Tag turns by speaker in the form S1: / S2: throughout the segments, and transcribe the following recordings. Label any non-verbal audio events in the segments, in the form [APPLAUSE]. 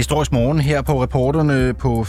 S1: Historisk morgen her på reporterne på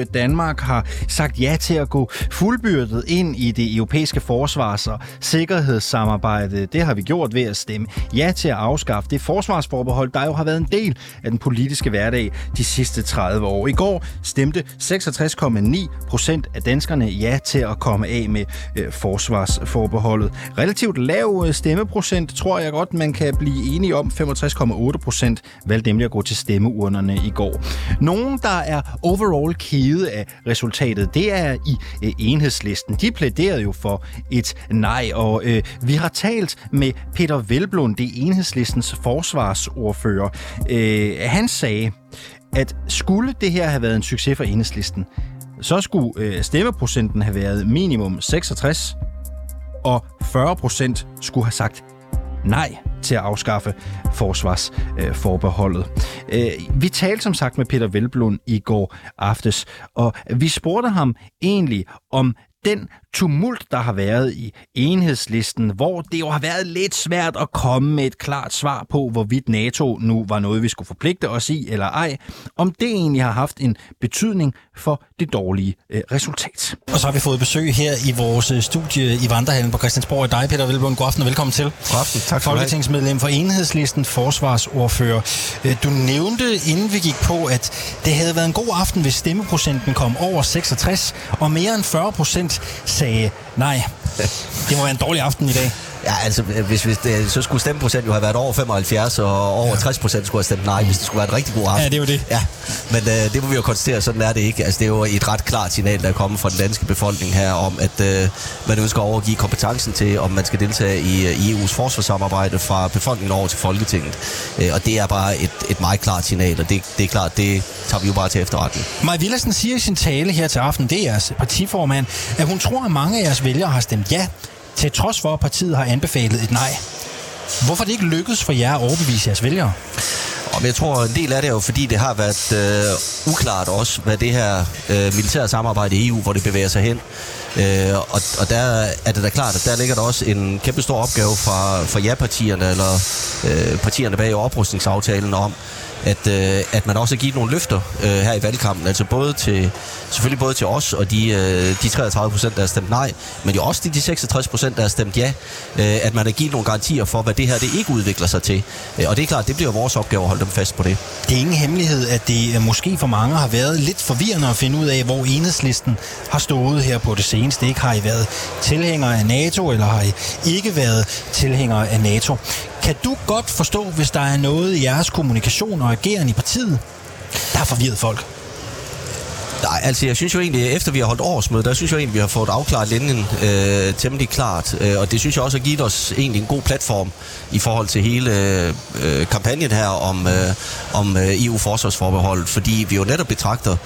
S1: 24-7. Danmark har sagt ja til at gå fuldbyrdet ind i det europæiske forsvars- og sikkerhedssamarbejde. Det har vi gjort ved at stemme ja til at afskaffe det forsvarsforbehold, der jo har været en del af den politiske hverdag de sidste 30 år. I går stemte 66,9 procent af danskerne ja til at komme af med øh, forsvarsforbeholdet. Relativt lav øh, stemmeprocent tror jeg godt, man kan blive enige om. 65,8 procent valgte nemlig at gå til stemme stemmeurnerne i går. Nogen, der er overall kede af resultatet, det er i øh, enhedslisten. De plæderede jo for et nej, og øh, vi har talt med Peter Velblund, det er enhedslistens forsvarsordfører. Øh, han sagde, at skulle det her have været en succes for enhedslisten, så skulle øh, stemmeprocenten have været minimum 66, og 40 procent skulle have sagt nej til at afskaffe forsvarsforbeholdet. Øh, vi talte som sagt med Peter Velblund i går aftes, og vi spurgte ham egentlig om den tumult, der har været i enhedslisten, hvor det jo har været lidt svært at komme med et klart svar på, hvorvidt NATO nu var noget, vi skulle forpligte os i eller ej, om det egentlig har haft en betydning for det dårlige øh, resultat. Og så har vi fået besøg her i vores øh, studie i Vandrehallen på Christiansborg i dig, Peter Velblom. God aften og velkommen til.
S2: God aften, tak for
S1: Folketingsmedlem for enhedslisten, forsvarsordfører. Øh, du nævnte, inden vi gik på, at det havde været en god aften, hvis stemmeprocenten kom over 66, og mere end 40 procent sagde nej. Det må være en dårlig aften i dag.
S2: Ja, altså, hvis, hvis det, så skulle stemmeprocent jo have været over 75, og over ja. 60 procent skulle have stemt nej, hvis det skulle være en rigtig god aften.
S1: Ja, det er jo det.
S2: Ja, men øh, det må vi jo konstatere, sådan er det ikke. Altså, det er jo et ret klart signal, der er kommet fra den danske befolkning her, om at øh, man ønsker at overgive kompetencen til, om man skal deltage i, i EU's forsvarssamarbejde fra befolkningen over til Folketinget. Øh, og det er bare et, et meget klart signal, og det, det er klart, det tager vi jo bare til efterretning.
S1: Maja Villersen siger i sin tale her til aften, det er jeres partiformand, at hun tror, at mange af jeres vælgere har stemt ja til trods for, at partiet har anbefalet et nej. Hvorfor det ikke lykkedes for jer at overbevise jeres vælgere?
S2: Og jeg tror, en del af det er jo, fordi det har været øh, uklart også, hvad det her øh, militære samarbejde i EU, hvor det bevæger sig hen. Øh, og, og der er det da klart, at der ligger der også en kæmpe stor opgave fra, fra ja-partierne, eller øh, partierne bag oprustningsaftalen om, at, øh, at man også har givet nogle løfter øh, her i valgkampen, altså både til, selvfølgelig både til os og de, øh, de 33 procent, der har stemt nej, men jo også de, de 66 procent, der har stemt ja, øh, at man har givet nogle garantier for, hvad det her det ikke udvikler sig til. Øh, og det er klart, det bliver vores opgave at holde dem fast på det.
S1: Det er ingen hemmelighed, at det øh, måske for mange har været lidt forvirrende at finde ud af, hvor enhedslisten har stået her på det seneste. Ikke har I været tilhængere af NATO, eller har I ikke været tilhængere af NATO? Kan du godt forstå, hvis der er noget i jeres kommunikation og ageren i partiet, der har forvirret folk?
S2: Nej, altså jeg synes jo egentlig, efter vi har holdt årsmøde, der synes jeg egentlig, vi har fået afklaret linjen øh, temmelig klart. Øh, og det synes jeg også har givet os egentlig en god platform i forhold til hele øh, kampagnen her om, øh, om øh, EU-forsvarsforbeholdet. Fordi vi jo netop betragter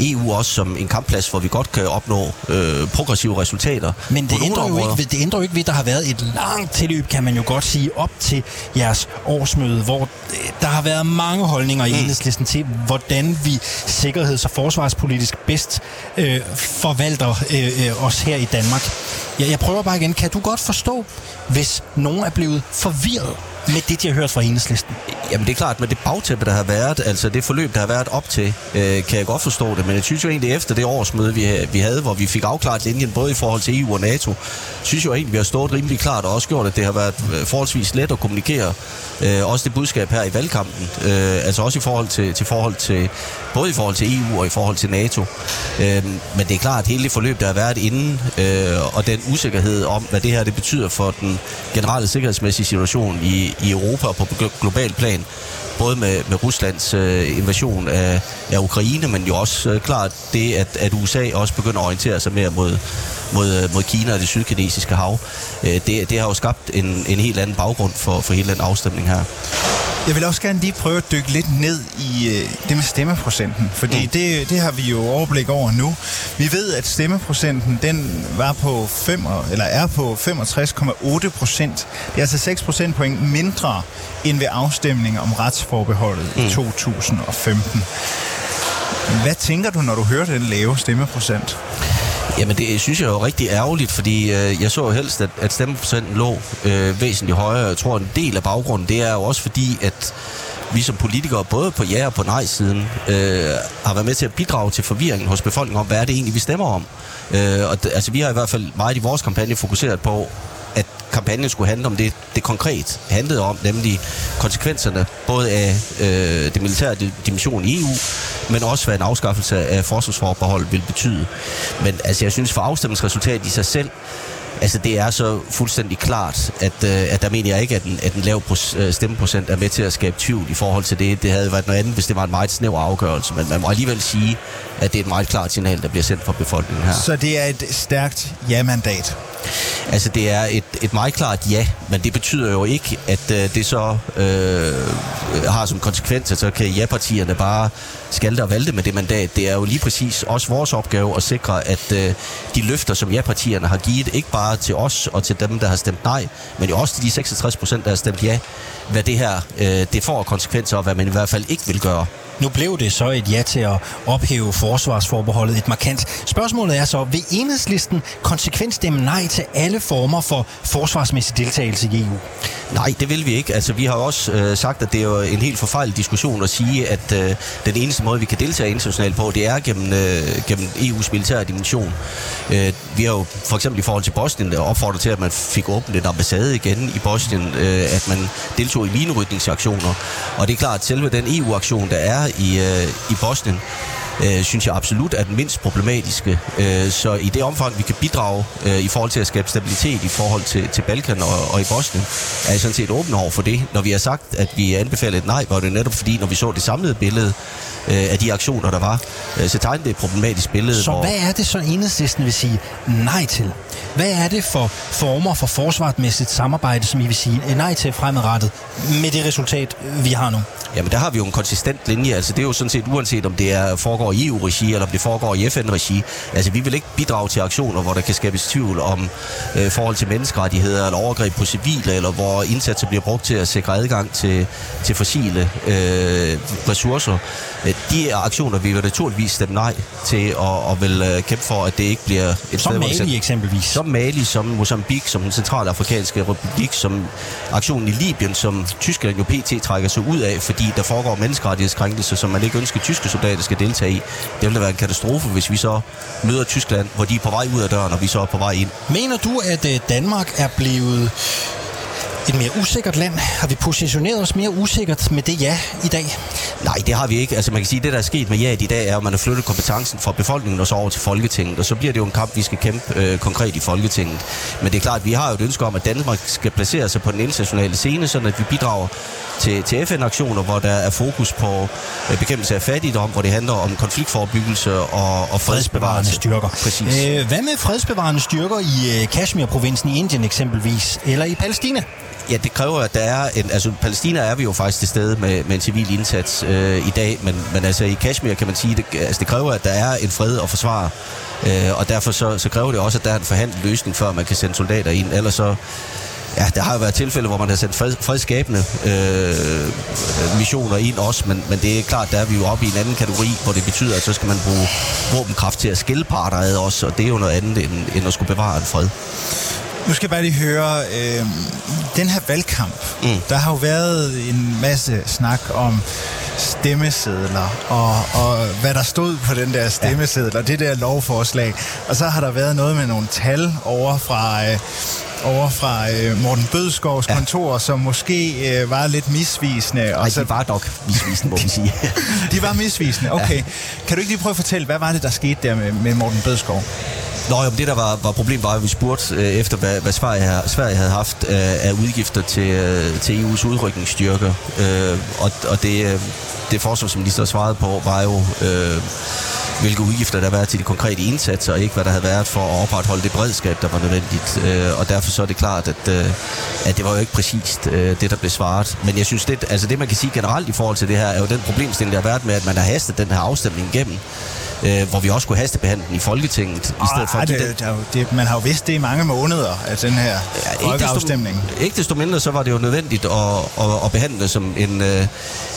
S2: EU også som en kampplads, hvor vi godt kan opnå øh, progressive resultater.
S1: Men det ændrer, jo ikke, det ændrer jo ikke ved, at der har været et langt tilløb, kan man jo godt sige, op til jeres årsmøde, hvor øh, der har været mange holdninger i mm. enhedslisten til, hvordan vi sikkerheds- og forsvarspolitisk bedst øh, forvalter øh, øh, os her i Danmark. Jeg, jeg prøver bare igen. Kan du godt forstå, hvis nogen er blevet forvirret med det, de har hørt fra enhedslisten?
S2: Jamen det er klart, med det bagtæppe, der har været, altså det forløb, der har været op til, øh, kan jeg godt forstå det. Men jeg synes jo egentlig, efter det årsmøde, vi, vi havde, hvor vi fik afklaret linjen både i forhold til EU og NATO, synes jeg egentlig, vi har stået rimelig klart og også gjort, at det har været øh, forholdsvis let at kommunikere øh, også det budskab her i valgkampen. Øh, altså også i forhold til, til forhold til, både i forhold til EU og i forhold til NATO. Øh, men det er klart, at hele det forløb, der har været inden, øh, og den usikkerhed om, hvad det her det betyder for den generelle sikkerhedsmæssige situation i, i Europa og på global plan, både med, med Ruslands øh, invasion af, af Ukraine, men jo også øh, klart det, at, at USA også begynder at orientere sig mere mod, mod, øh, mod Kina og det sydkinesiske hav. Øh, det, det har jo skabt en, en helt anden baggrund for, for hele den afstemning her.
S3: Jeg vil også gerne lige prøve at dykke lidt ned i øh, det med stemmeprocenten, fordi mm. det, det har vi jo overblik over nu. Vi ved, at stemmeprocenten den var på 5, eller er på 65,8 procent. Det er altså 6 procentpoint mindre end ved afstemning om retsforbeholdet mm. i 2015. Hvad tænker du, når du hører den lave stemmeprocent?
S2: Jamen det synes jeg er rigtig ærgerligt, fordi øh, jeg så jo helst, at, at stemmeprocenten lå øh, væsentligt højere. Jeg tror, en del af baggrunden, det er jo også fordi, at vi som politikere, både på ja- og på nej-siden, øh, har været med til at bidrage til forvirringen hos befolkningen om, hvad er det egentlig, vi stemmer om. Øh, og d- altså, vi har i hvert fald meget i vores kampagne fokuseret på, kampagnen skulle handle om det, det konkret handlede om, nemlig konsekvenserne både af øh, det militære dimension i EU, men også hvad en afskaffelse af forsvarsforbehold vil betyde. Men altså, jeg synes for afstemningsresultatet i sig selv, Altså, det er så fuldstændig klart, at, øh, at der mener jeg ikke, at en, at en lav øh, stemmeprocent er med til at skabe tvivl i forhold til det. Det havde været noget andet, hvis det var en meget snæver afgørelse, men man må alligevel sige, at det er et meget klart signal, der bliver sendt fra befolkningen her.
S3: Så det er et stærkt ja-mandat?
S2: Altså, det er et, et meget klart ja, men det betyder jo ikke, at øh, det så øh, har som konsekvens, at så kan ja-partierne bare skalte og valte med det mandat. Det er jo lige præcis også vores opgave at sikre, at øh, de løfter, som ja-partierne har givet, ikke bare til os og til dem, der har stemt nej, men jo også til de 66 procent, der har stemt ja, hvad det her øh, det får konsekvenser, og hvad man i hvert fald ikke vil gøre.
S1: Nu blev det så et ja til at ophæve forsvarsforbeholdet et markant. Spørgsmålet er så, vil enhedslisten konsekvent stemme nej til alle former for forsvarsmæssig deltagelse i EU?
S2: Nej, det vil vi ikke. Altså, vi har også øh, sagt, at det er jo en helt forfejlet diskussion at sige, at øh, den eneste måde, vi kan deltage internationalt på, det er gennem, øh, gennem EU's militære dimension. Øh, vi har jo for eksempel i forhold til Bosnien opfordret til, at man fik åbnet en ambassade igen i Bosnien, øh, at man deltog i minerydningsaktioner. Og det er klart, at selve den EU-aktion, der er i, øh, i Bosnien, øh, synes jeg absolut er den mindst problematiske. Øh, så i det omfang, vi kan bidrage øh, i forhold til at skabe stabilitet i forhold til, til Balkan og, og i Bosnien, er jeg sådan set åben over for det. Når vi har sagt, at vi anbefaler et nej, var det netop fordi, når vi så det samlede billede øh, af de aktioner, der var, øh, så tegnede det et problematisk billede.
S1: Så
S2: hvor...
S1: hvad er det så enhedslisten vil sige nej til? Hvad er det for former for forsvarsmæssigt samarbejde, som I vil sige nej til fremadrettet med det resultat, vi har nu?
S2: Jamen, der har vi jo en konsistent linje. Altså, det er jo sådan set uanset, om det er, foregår i EU-regi, eller om det foregår i FN-regi. Altså, vi vil ikke bidrage til aktioner, hvor der kan skabes tvivl om øh, forhold til menneskerettigheder, eller overgreb på civile, eller hvor indsatser bliver brugt til at sikre adgang til, til fossile øh, ressourcer. De aktioner vi vil naturligvis stemme nej til, og, og vil øh, kæmpe for, at det ikke bliver et
S1: som sted, Mali eksempelvis.
S2: Som Mali, som Mozambique, som den centralafrikanske republik, som aktionen i Libyen, som Tyskland jo pt. trækker sig ud af, fordi der foregår menneskerettighedskrænkelser, som man ikke ønsker, at tyske soldater skal deltage i. Det ville være en katastrofe, hvis vi så møder Tyskland, hvor de er på vej ud af døren, og vi så er på vej ind.
S1: Mener du, at øh, Danmark er blevet et mere usikkert land? Har vi positioneret os mere usikkert med det ja i dag?
S2: Nej, det har vi ikke. Altså man kan sige, det der er sket med ja i dag er, at man har flyttet kompetencen fra befolkningen og så over til Folketinget, og så bliver det jo en kamp, vi skal kæmpe øh, konkret i Folketinget. Men det er klart, at vi har jo et ønske om, at Danmark skal placere sig på den internationale scene, sådan at vi bidrager til, til FN-aktioner, hvor der er fokus på øh, bekæmpelse af fattigdom, hvor det handler om konfliktforebyggelse og, og fredsbevarende
S1: styrker.
S2: Præcis.
S1: Øh, hvad med fredsbevarende styrker i øh, Kashmir-provinsen i Indien eksempelvis, eller i Palæstina?
S2: Ja, det kræver, at der er en... Altså, Palæstina er vi jo faktisk til stede med, med en civil indsats øh, i dag, men, men altså i Kashmir kan man sige, det, altså, det kræver, at der er en fred at forsvare, øh, og derfor så, så kræver det også, at der er en forhandlet løsning, før man kan sende soldater ind, ellers så Ja, der har jo været tilfælde, hvor man har sendt fred, fredskabende øh, missioner ind også, men, men det er klart, der er vi jo oppe i en anden kategori, hvor det betyder, at så skal man bruge våbenkraft til at skille parter ad også, og det er jo noget andet, end, end at skulle bevare en fred.
S3: Nu skal jeg bare lige høre, øh, den her valgkamp, mm. der har jo været en masse snak om stemmesedler, og, og hvad der stod på den der stemmeseddel, og det der lovforslag. Og så har der været noget med nogle tal over fra... Øh, over fra øh, Morten Bødskovs ja. kontor, som måske øh, var lidt misvisende.
S2: Og Nej, så... de var nok misvisende, må vi sige. [LAUGHS]
S3: de var misvisende, okay. Ja. Kan du ikke lige prøve at fortælle, hvad var det, der skete der med, med Morten Bødskov?
S2: Nå, jo, det der var, var problemet var, at vi spurgte øh, efter, hvad, hvad Sverige, havde, Sverige havde haft øh, af udgifter til, øh, til EU's udrykningsstyrker. Øh, og og det, øh, det forsvarsminister svarede på, var jo... Øh, hvilke udgifter der har været til de konkrete indsatser, og ikke hvad der havde været for at opretholde det bredskab, der var nødvendigt. Øh, og derfor så er det klart, at, øh, at det var jo ikke præcist øh, det, der blev svaret. Men jeg synes, det, altså det man kan sige generelt i forhold til det her, er jo den problemstilling, der har været med, at man har hastet den her afstemning igennem øh, hvor vi også kunne hastebehandle den i Folketinget. I
S3: stedet for det, den... der, det, man har jo vidst det i mange måneder, at den her ja, folkeafstemning.
S2: Ikke desto, ikke desto mindre, så var det jo nødvendigt at, at, at behandle det som en, øh,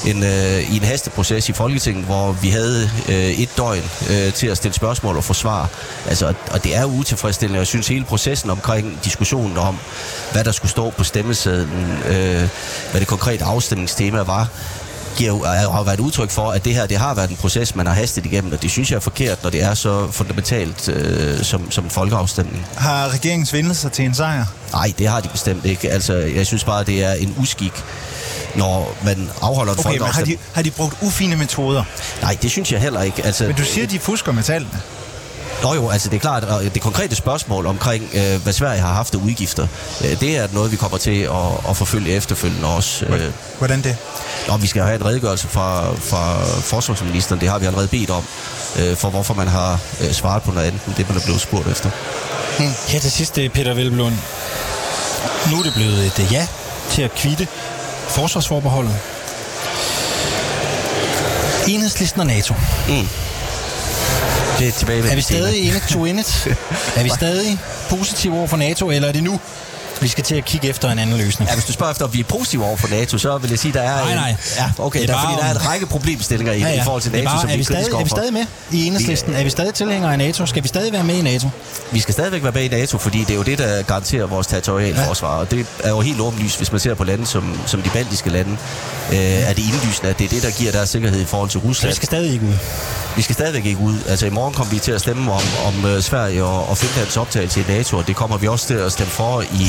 S2: en, øh, i en hasteproces i Folketinget, hvor vi havde øh, et døgn øh, til at stille spørgsmål og få svar. Altså, og det er utilfredsstillende. Jeg synes, hele processen omkring diskussionen om, hvad der skulle stå på stemmesedlen, øh, hvad det konkrete afstemningstema var, giver, jo- har været udtryk for, at det her det har været en proces, man har hastet igennem, og det synes jeg er forkert, når det er så fundamentalt øh, som, som en folkeafstemning.
S3: Har regeringen svindlet sig til en sejr?
S2: Nej, det har de bestemt ikke. Altså, jeg synes bare, det er en uskik, når man afholder en
S3: Okay, men har de,
S2: folkeafstemning.
S3: har de brugt ufine metoder?
S2: Nej, det synes jeg heller ikke. Altså,
S3: Men du siger, de fusker med tallene.
S2: Nå jo, altså det er klart, og det konkrete spørgsmål omkring, øh, hvad Sverige har haft af udgifter, øh, det er noget, vi kommer til at, at forfølge efterfølgende også. Øh,
S3: Hvordan det?
S2: Nå, vi skal have en redegørelse fra, fra forsvarsministeren, det har vi allerede bedt om, øh, for hvorfor man har øh, svaret på noget andet, end det man er blevet spurgt efter.
S4: Her til sidst, Peter Velblund. Nu er det blevet et øh, ja til at kvitte forsvarsforbeholdet. Enhedslisten og NATO.
S2: Det er tilbage
S4: Er vi stadig in it to win it? [LAUGHS] Er vi stadig positive over for NATO, eller er det nu, vi skal til at kigge efter en anden løsning?
S2: Ja, hvis du spørger efter, om vi er positive over for NATO, så vil jeg sige, der er...
S4: Nej,
S2: en-
S4: nej.
S2: Ja, okay,
S4: Det er
S2: der, er, fordi der er en række problemstillinger i, ja, ja. i forhold til NATO,
S4: bare,
S2: som
S4: er,
S2: vi er
S4: stadig, er vi stadig med i enhedslisten? Er vi stadig tilhængere af NATO? Skal vi stadig være med i NATO?
S2: Vi skal stadigvæk være med i NATO, fordi det er jo det, der garanterer vores territorialforsvar. Og det er jo helt åbenlyst, hvis man ser på lande som, som de baltiske lande, øh, er det indlysende, at det er det, der giver deres sikkerhed i forhold til
S4: Så
S2: Rusland.
S4: vi skal stadig ikke ud.
S2: Vi skal stadigvæk ikke ud. Altså i morgen kommer vi til at stemme om, om uh, Sverige og, og Finlands optagelse i NATO, og det kommer vi også til at stemme for i,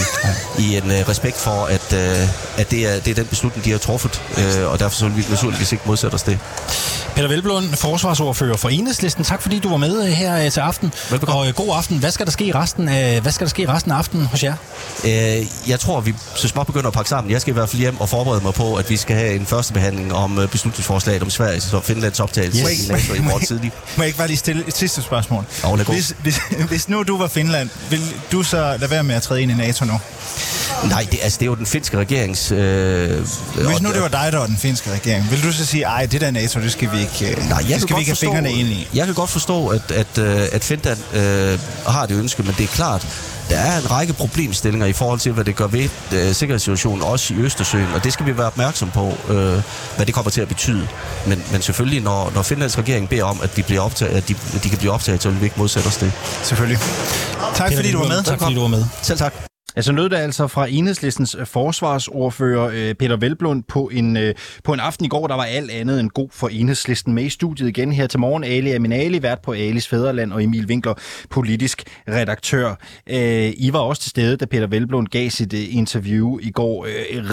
S2: i en uh, respekt for, at, uh, at det, er, det er den beslutning, de har truffet, uh, og derfor så vil vi naturligvis ikke modsætte os det.
S4: Peter Velblund, forsvarsordfører for Enhedslisten. Tak fordi du var med øh, her øh, til aften.
S2: Velbekomme.
S4: Og øh, god aften. Hvad skal der ske resten af, hvad skal der ske resten af aftenen hos jer?
S2: Uh, jeg tror, vi så småt begynder at pakke sammen. Jeg skal i hvert fald hjem og forberede mig på, at vi skal have en første behandling om uh, beslutningsforslaget om Sverige og Finlands optagelse
S4: Yes.
S2: i NATO i morgen tidlig.
S3: Må jeg ikke bare lige stille et sidste spørgsmål?
S2: Jo,
S3: hvis, hvis, hvis nu du var Finland, vil du så lade være med at træde ind i NATO nu?
S2: Nej, det, altså, det er jo den finske regerings... Øh,
S3: Hvis nu det var dig, der var den finske regering, vil du så sige, ej, det der NATO, det skal vi ikke, øh,
S2: Nej, jeg
S3: det skal vi
S2: godt
S3: ikke have
S2: forstå,
S3: fingrene ind i?
S2: Jeg kan godt forstå, at, at, øh, at Finland øh, har det ønske, men det er klart, der er en række problemstillinger i forhold til, hvad det gør ved øh, sikkerhedssituationen, også i Østersøen, og det skal vi være opmærksom på, øh, hvad det kommer til at betyde. Men, men selvfølgelig, når, når Finlands regering beder om, at, vi bliver optaget, at de, de kan blive optaget, så vil vi ikke modsætte os det.
S3: Selvfølgelig. Tak
S4: Peter
S3: fordi du var med.
S4: Tak fordi du var med.
S2: Selv tak.
S1: Altså lød det altså fra enhedslistens øh, forsvarsordfører øh, Peter Velblund på en, øh, på en aften i går, der var alt andet end god for enhedslisten. Med i studiet igen her til morgen, Ali Aminali, vært på Alis Fæderland, og Emil Winkler, politisk redaktør. I var også til stede, da Peter Velblund gav sit interview i går.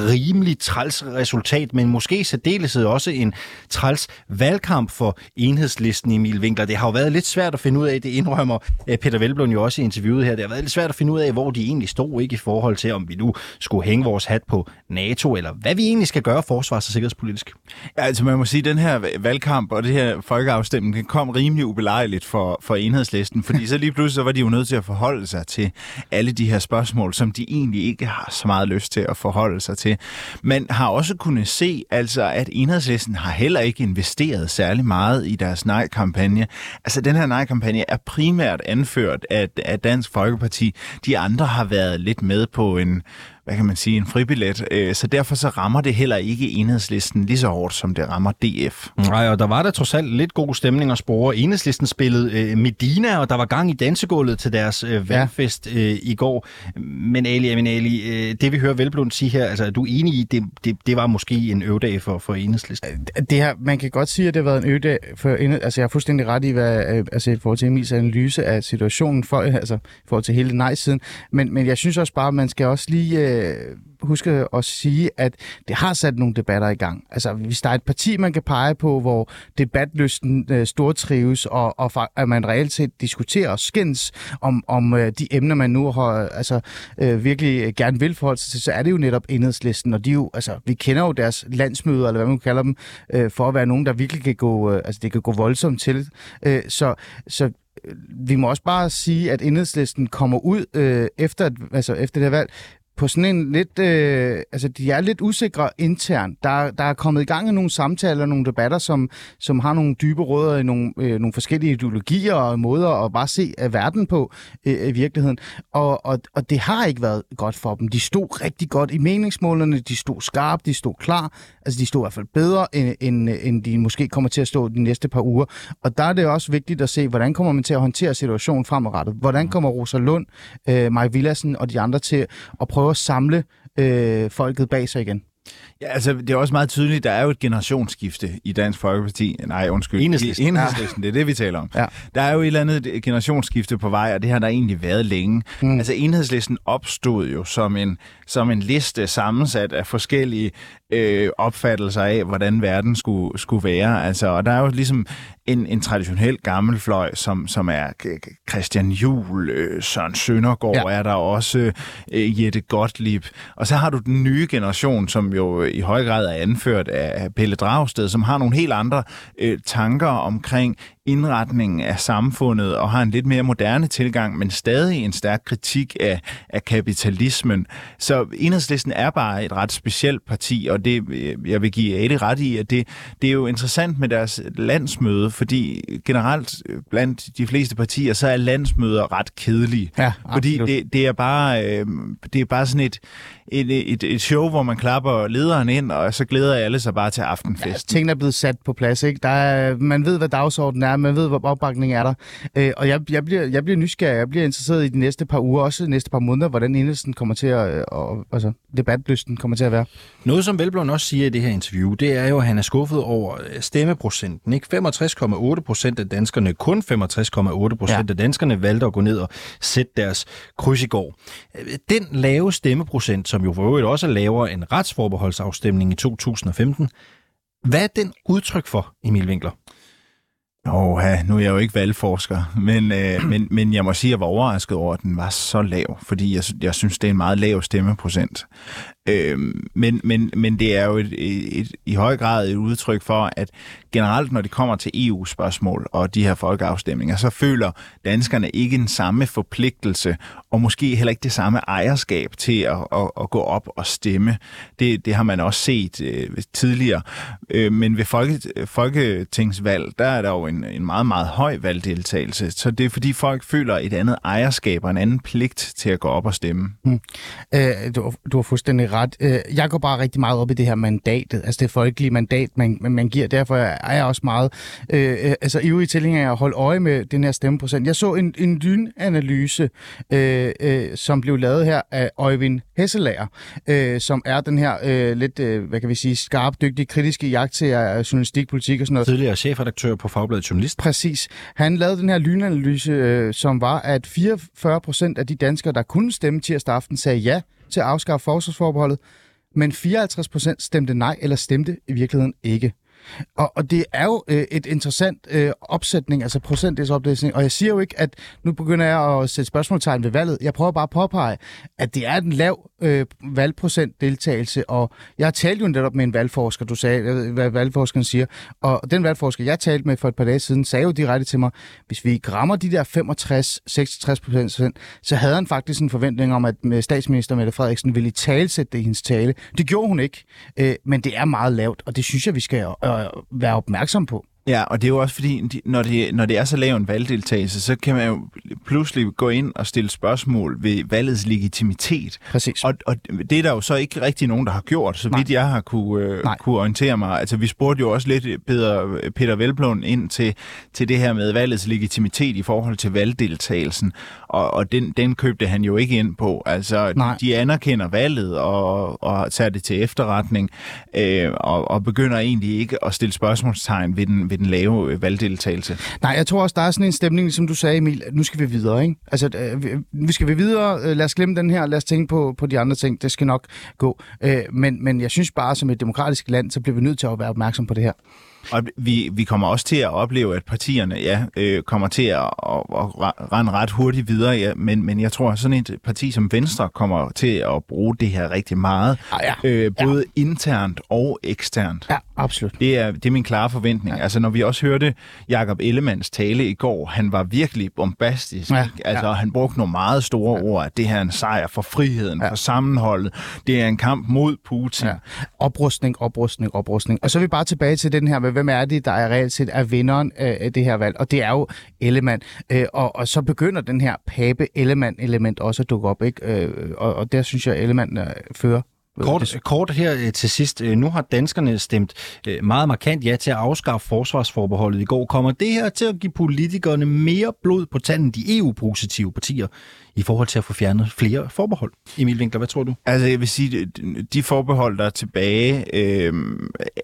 S1: Rimelig træls resultat, men måske særdeleshed også en træls valgkamp for enhedslisten, Emil Winkler. Det har jo været lidt svært at finde ud af, det indrømmer Peter Velblund jo også i interviewet her. Det har været lidt svært at finde ud af, hvor de egentlig stod, ikke i forhold til, om vi nu skulle hænge vores hat på NATO, eller hvad vi egentlig skal gøre forsvars- og sikkerhedspolitisk.
S3: Ja, altså man må sige, at den her valgkamp og det her folkeafstemning den kom rimelig ubelejligt for, for enhedslisten, fordi så lige pludselig så var de jo nødt til at forholde sig til alle de her spørgsmål, som de egentlig ikke har så meget lyst til at forholde sig til. Man har også kunnet se, altså, at enhedslisten har heller ikke investeret særlig meget i deres nej-kampagne. Altså den her nej-kampagne er primært anført af, af Dansk Folkeparti. De andre har været lidt med på en hvad kan man sige, en fribillet. Øh, Så derfor så rammer det heller ikke enhedslisten lige så hårdt, som det rammer DF.
S1: Nej, og der var der trods alt lidt god stemning at spore. Enhedslisten spillede øh, Medina, og der var gang i dansegulvet til deres øh, valgfest øh, i går. Men Ali Aminali, øh, det vi hører Velblund sige her, altså er du enig i, det, det, det var måske en øvdag for, for Enhedslisten?
S5: det her, man kan godt sige, at det har været en øgedag for altså jeg er fuldstændig ret i, hvad, altså i forhold til Emils analyse af situationen, for, [LAUGHS] altså i forhold til hele nej-siden, men, men jeg synes også bare, at man skal også lige øh, huske at sige, at det har sat nogle debatter i gang. Altså hvis der er et parti, man kan pege på, hvor debatlysten øh, stortrives, og, og at man reelt set diskuterer og skændes om, om øh, de emner, man nu har, altså, øh, virkelig øh, gerne vil forholde sig til, så er det jo netop enhedslisten, og de jo, altså, vi kender jo deres landsmøder, eller hvad man kalder dem, øh, for at være nogen, der virkelig kan gå, øh, altså det kan gå voldsomt til. Øh, så, så øh, vi må også bare sige, at enhedslisten kommer ud øh, efter, altså efter det her valg, på sådan en lidt, øh, altså de er lidt usikre internt. Der, der er kommet i gang i nogle samtaler, nogle debatter, som, som har nogle dybe rødder i nogle, øh, nogle forskellige ideologier og måder at bare se af verden på øh, i virkeligheden. Og, og, og det har ikke været godt for dem. De stod rigtig godt i meningsmålerne, de stod skarpt, de stod klar. Altså de stod i hvert fald bedre, end, end, end de måske kommer til at stå de næste par uger. Og der er det også vigtigt at se, hvordan kommer man til at håndtere situationen fremadrettet. Hvordan kommer Rosa Lund, øh, Maj Villassen og de andre til at prøve at samle øh, folket bag sig igen?
S3: Ja, altså, det er også meget tydeligt, der er jo et generationsskifte i Dansk Folkeparti. Nej, undskyld.
S1: Enhedslisten.
S3: Enhedslisten, det er det, vi taler om.
S5: Ja.
S3: Der er jo et eller andet generationsskifte på vej, og det har der egentlig været længe. Mm. Altså, Enhedslisten opstod jo som en, som en liste sammensat af forskellige øh, opfattelser af, hvordan verden skulle, skulle være. Altså, og der er jo ligesom en, en traditionel gammelfløj, som, som er Christian Juhl, øh, Søren Søndergaard, ja. er der også øh, Jette Gottlieb. Og så har du den nye generation, som jo i høj grad er anført af Pelle Dragsted, som har nogle helt andre øh, tanker omkring indretningen af samfundet og har en lidt mere moderne tilgang, men stadig en stærk kritik af, af kapitalismen. Så Enhedslisten er bare et ret specielt parti, og det, jeg vil give Adi ret i, at det, det er jo interessant med deres landsmøde, fordi generelt blandt de fleste partier, så er landsmøder ret kedelige.
S5: Ja,
S3: fordi det, det, er bare, øh, det er bare sådan et, et, et, et show, hvor man klapper lederen ind, og så glæder alle sig bare til aftenfest. Ja,
S5: tingene er blevet sat på plads, ikke? Der er, man ved, hvad dagsordenen er, man ved, hvor opbakningen er der. Øh, og jeg, jeg, bliver, jeg bliver nysgerrig, jeg bliver interesseret i de næste par uger, også de næste par måneder, hvordan enhedslisten kommer til at, øh, og, altså, debatlysten kommer til at være.
S1: Noget, som Velblom også siger i det her interview, det er jo, at han er skuffet over øh, stemmeprocenten. Ikke? 65,8 procent af danskerne, kun 65,8 procent ja. af danskerne valgte at gå ned og sætte deres kryds i går. Øh, den lave stemmeprocent, som jo for øvrigt også laver lavere retsforbeholdsafstemning i 2015, hvad er den udtryk for, Emil Winkler?
S3: Åh, nu er jeg jo ikke valgforsker, men, øh, men, men jeg må sige, at jeg var overrasket over, at den var så lav, fordi jeg, jeg synes, det er en meget lav stemmeprocent. Øh, men, men, men det er jo et, et, et, i høj grad et udtryk for, at generelt, når det kommer til EU-spørgsmål og de her folkeafstemninger, så føler danskerne ikke den samme forpligtelse, og måske heller ikke det samme ejerskab til at, at, at gå op og stemme. Det, det har man også set øh, tidligere. Øh, men ved folke, folketingsvalg, der er der jo en, en meget, meget høj valgdeltagelse. Så det er fordi folk føler et andet ejerskab og en anden pligt til at gå op og stemme. Hmm.
S5: Øh, du, du har fuldstændig ret. Øh, jeg går bare rigtig meget op i det her mandat, altså det folkelige mandat, man, man giver. Derfor er jeg også meget øh, øh altså ivrig tilhænger af at holde øje med den her stemmeprocent. Jeg så en, en lynanalyse, øh, øh, som blev lavet her af Øjvind Hesselager, øh, som er den her øh, lidt, øh, hvad kan vi sige, skarp, dygtig, kritiske jagt til journalistik, politik og sådan noget.
S1: Tidligere chefredaktør på Fagbladet Journalist.
S5: Præcis. Han lavede den her lynanalyse, øh, som var, at 44 procent af de danskere, der kunne stemme tirsdag aften, sagde ja til at afskaffe forsvarsforbeholdet, men 54 procent stemte nej, eller stemte i virkeligheden ikke. Og, og det er jo øh, et interessant øh, opsætning, altså procentdelsoplæsning, og jeg siger jo ikke, at nu begynder jeg at sætte spørgsmålstegn ved valget. Jeg prøver bare at påpege, at det er en lav øh, valgprocent deltagelse, og jeg har talt jo netop med en valgforsker, du sagde, hvad valgforskeren siger, og den valgforsker, jeg talte med for et par dage siden, sagde jo direkte til mig, hvis vi rammer de der 65-66 procent, så havde han faktisk en forventning om, at statsminister Mette Frederiksen ville i talsætte det i hendes tale. Det gjorde hun ikke, øh, men det er meget lavt, og det synes jeg, vi skal at være opmærksom på.
S3: Ja, og det er jo også fordi, når det, når det er så lav en valgdeltagelse, så kan man jo pludselig gå ind og stille spørgsmål ved valgets legitimitet.
S5: Præcis.
S3: Og, og det er der jo så ikke rigtig nogen, der har gjort, så Nej. vidt jeg har kunne, øh, kunne orientere mig. Altså, vi spurgte jo også lidt Peter, Peter Velblom ind til, til det her med valgets legitimitet i forhold til valgdeltagelsen, og, og den, den købte han jo ikke ind på. Altså, Nej. de anerkender valget og, og tager det til efterretning, øh, og, og begynder egentlig ikke at stille spørgsmålstegn ved den ved den lave øh, valgdeltagelse.
S5: Nej, jeg tror også, der er sådan en stemning, som du sagde, Emil, nu skal vi videre. Ikke? Altså, øh, vi skal vi videre, øh, lad os glemme den her, lad os tænke på, på de andre ting, det skal nok gå. Men, men jeg synes bare, som et demokratisk land, så bliver vi nødt til at være opmærksom på det her.
S3: Og vi, vi kommer også til at opleve, at partierne ja, øh, kommer til at, at, at rende ret hurtigt videre, ja, men, men jeg tror, at sådan et parti som Venstre kommer til at bruge det her rigtig meget,
S5: ah, ja.
S3: øh, både ja. internt og eksternt.
S5: Ja, absolut.
S3: Det er, det er min klare forventning. Ja. Altså, når vi også hørte Jakob Ellemanns tale i går, han var virkelig bombastisk. Ja. Altså, ja. han brugte nogle meget store ja. ord, at det her er en sejr for friheden, ja. for sammenholdet. Det er en kamp mod Putin. Ja.
S5: Oprustning, oprustning, oprustning. Og så er vi bare tilbage til den her med hvem er det, der er reelt set er vinderen af det her valg? Og det er jo Ellemann. Øh, og, og så begynder den her pape Ellemann-element også at dukke op, ikke? Øh, og, og der synes jeg, Ellemann øh, fører
S1: Kort, kort her til sidst. Nu har danskerne stemt meget markant ja til at afskaffe forsvarsforbeholdet i går. Kommer det her til at give politikerne mere blod på tanden, de EU-positive partier, i forhold til at få fjernet flere forbehold? Emil Winkler, hvad tror du?
S3: Altså, jeg vil sige, de forbehold, der er tilbage, øh,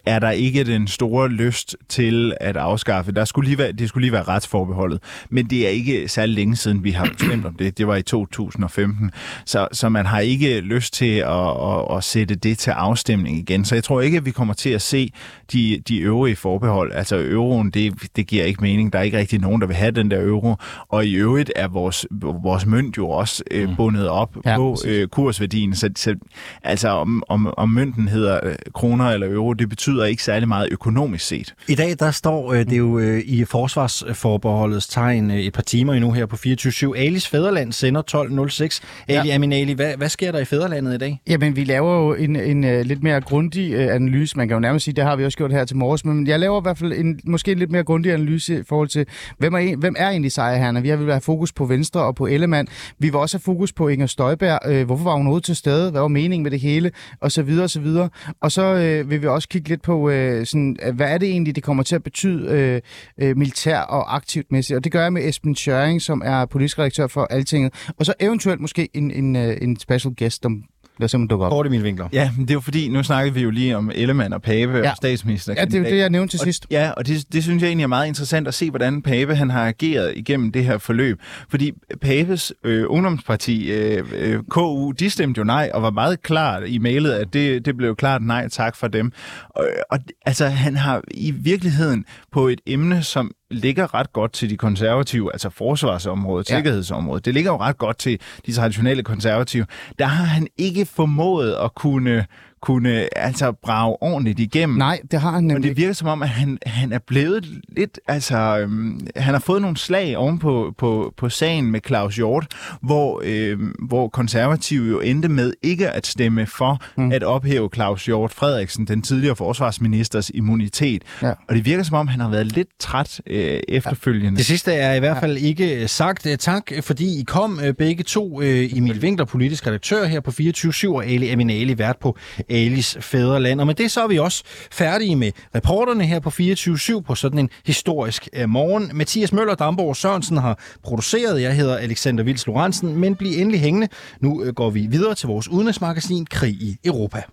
S3: er der ikke den store lyst til at afskaffe. Der skulle lige være, det skulle lige være retsforbeholdet, men det er ikke særlig længe siden, vi har bestemt om det. Det var i 2015, så, så man har ikke lyst til at, at, at sætte det til afstemning igen. Så jeg tror ikke, at vi kommer til at se de, de øvrige forbehold. Altså, euroen, det, det giver ikke mening. Der er ikke rigtig nogen, der vil have den der euro, og i øvrigt er vores, vores mønt jo også øh, bundet op
S5: Ja,
S3: på
S5: præcis.
S3: øh, kursværdien. Så, så altså om, om, om mønten hedder øh, kroner eller euro, det betyder ikke særlig meget økonomisk set.
S1: I dag der står øh, det jo øh, i forsvarsforbeholdets tegn øh, et par timer endnu her på 24-7. Alis Fæderland sender 12.06. Ali ja. Aminali, hvad, hvad sker der i Fæderlandet i dag?
S5: Jamen, vi laver jo en, en uh, lidt mere grundig uh, analyse. Man kan jo nærmest sige, det har vi også gjort her til morges, men jeg laver i hvert fald en måske en lidt mere grundig analyse i forhold til, hvem er, en- hvem er egentlig sejrherrerne? Vi har vil have fokus på Venstre og på Ellemann. Vi vil også have fokus på Inger Støjberg. Øh, hvorfor var hun ude til stede? Hvad var meningen med det hele? Og så videre, og så videre. Og så øh, vil vi også kigge lidt på, øh, sådan, øh, hvad er det egentlig, det kommer til at betyde øh, øh, militær og aktivt mæssigt? Og det gør jeg med Esben Schøring, som er politisk redaktør for Altinget. Og så eventuelt måske en, en, øh, en special guest, som der simpelthen dukker op.
S1: Kort Emil Winkler.
S3: Ja, men det er jo fordi, nu snakkede vi jo lige om Ellemann og Pape ja.
S5: Ja.
S3: og statsminister.
S5: Ja, det er jo det, jeg nævnte til
S3: og,
S5: sidst.
S3: Ja, og det, det synes jeg egentlig er meget interessant at se, hvordan Pape han har ageret igennem det her forløb. Fordi Papes øh, ungdomsparti, øh, øh, KU, de stemte jo nej, og var meget klart i mailet, at det, det blev klart nej tak for dem. Og, og altså, han har i virkeligheden på et emne, som ligger ret godt til de konservative, altså forsvarsområdet,
S5: Ja.
S3: sikkerhedsområdet. Det ligger jo ret godt til de traditionelle konservative. Der har han ikke formået at kunne, kunne altså brage ordentligt igennem.
S5: Nej, det har han
S3: Men
S5: nemlig
S3: det virker som om, at han, han er blevet lidt, altså, øhm, han har fået nogle slag oven på, på, på sagen med Claus Hjort, hvor, øhm, hvor konservative jo endte med ikke at stemme for mm. at ophæve Claus Hjort Frederiksen, den tidligere forsvarsministers immunitet.
S5: Ja.
S3: Og det virker som om, han har været lidt træt øh, efterfølgende.
S1: Det sidste er i hvert fald ikke øh, sagt. Øh, Tak, fordi I kom øh, begge to. Øh, Emil Winkler, politisk redaktør her på 24-7, og Ali Aminali, vært på Alis fædreland. Og med det så er vi også færdige med reporterne her på 24.7 på sådan en historisk øh, morgen. Mathias Møller Damborg Sørensen har produceret. Jeg hedder Alexander Vils Lorentzen, men bliv endelig hængende. Nu øh, går vi videre til vores udenrigsmagasin Krig i Europa.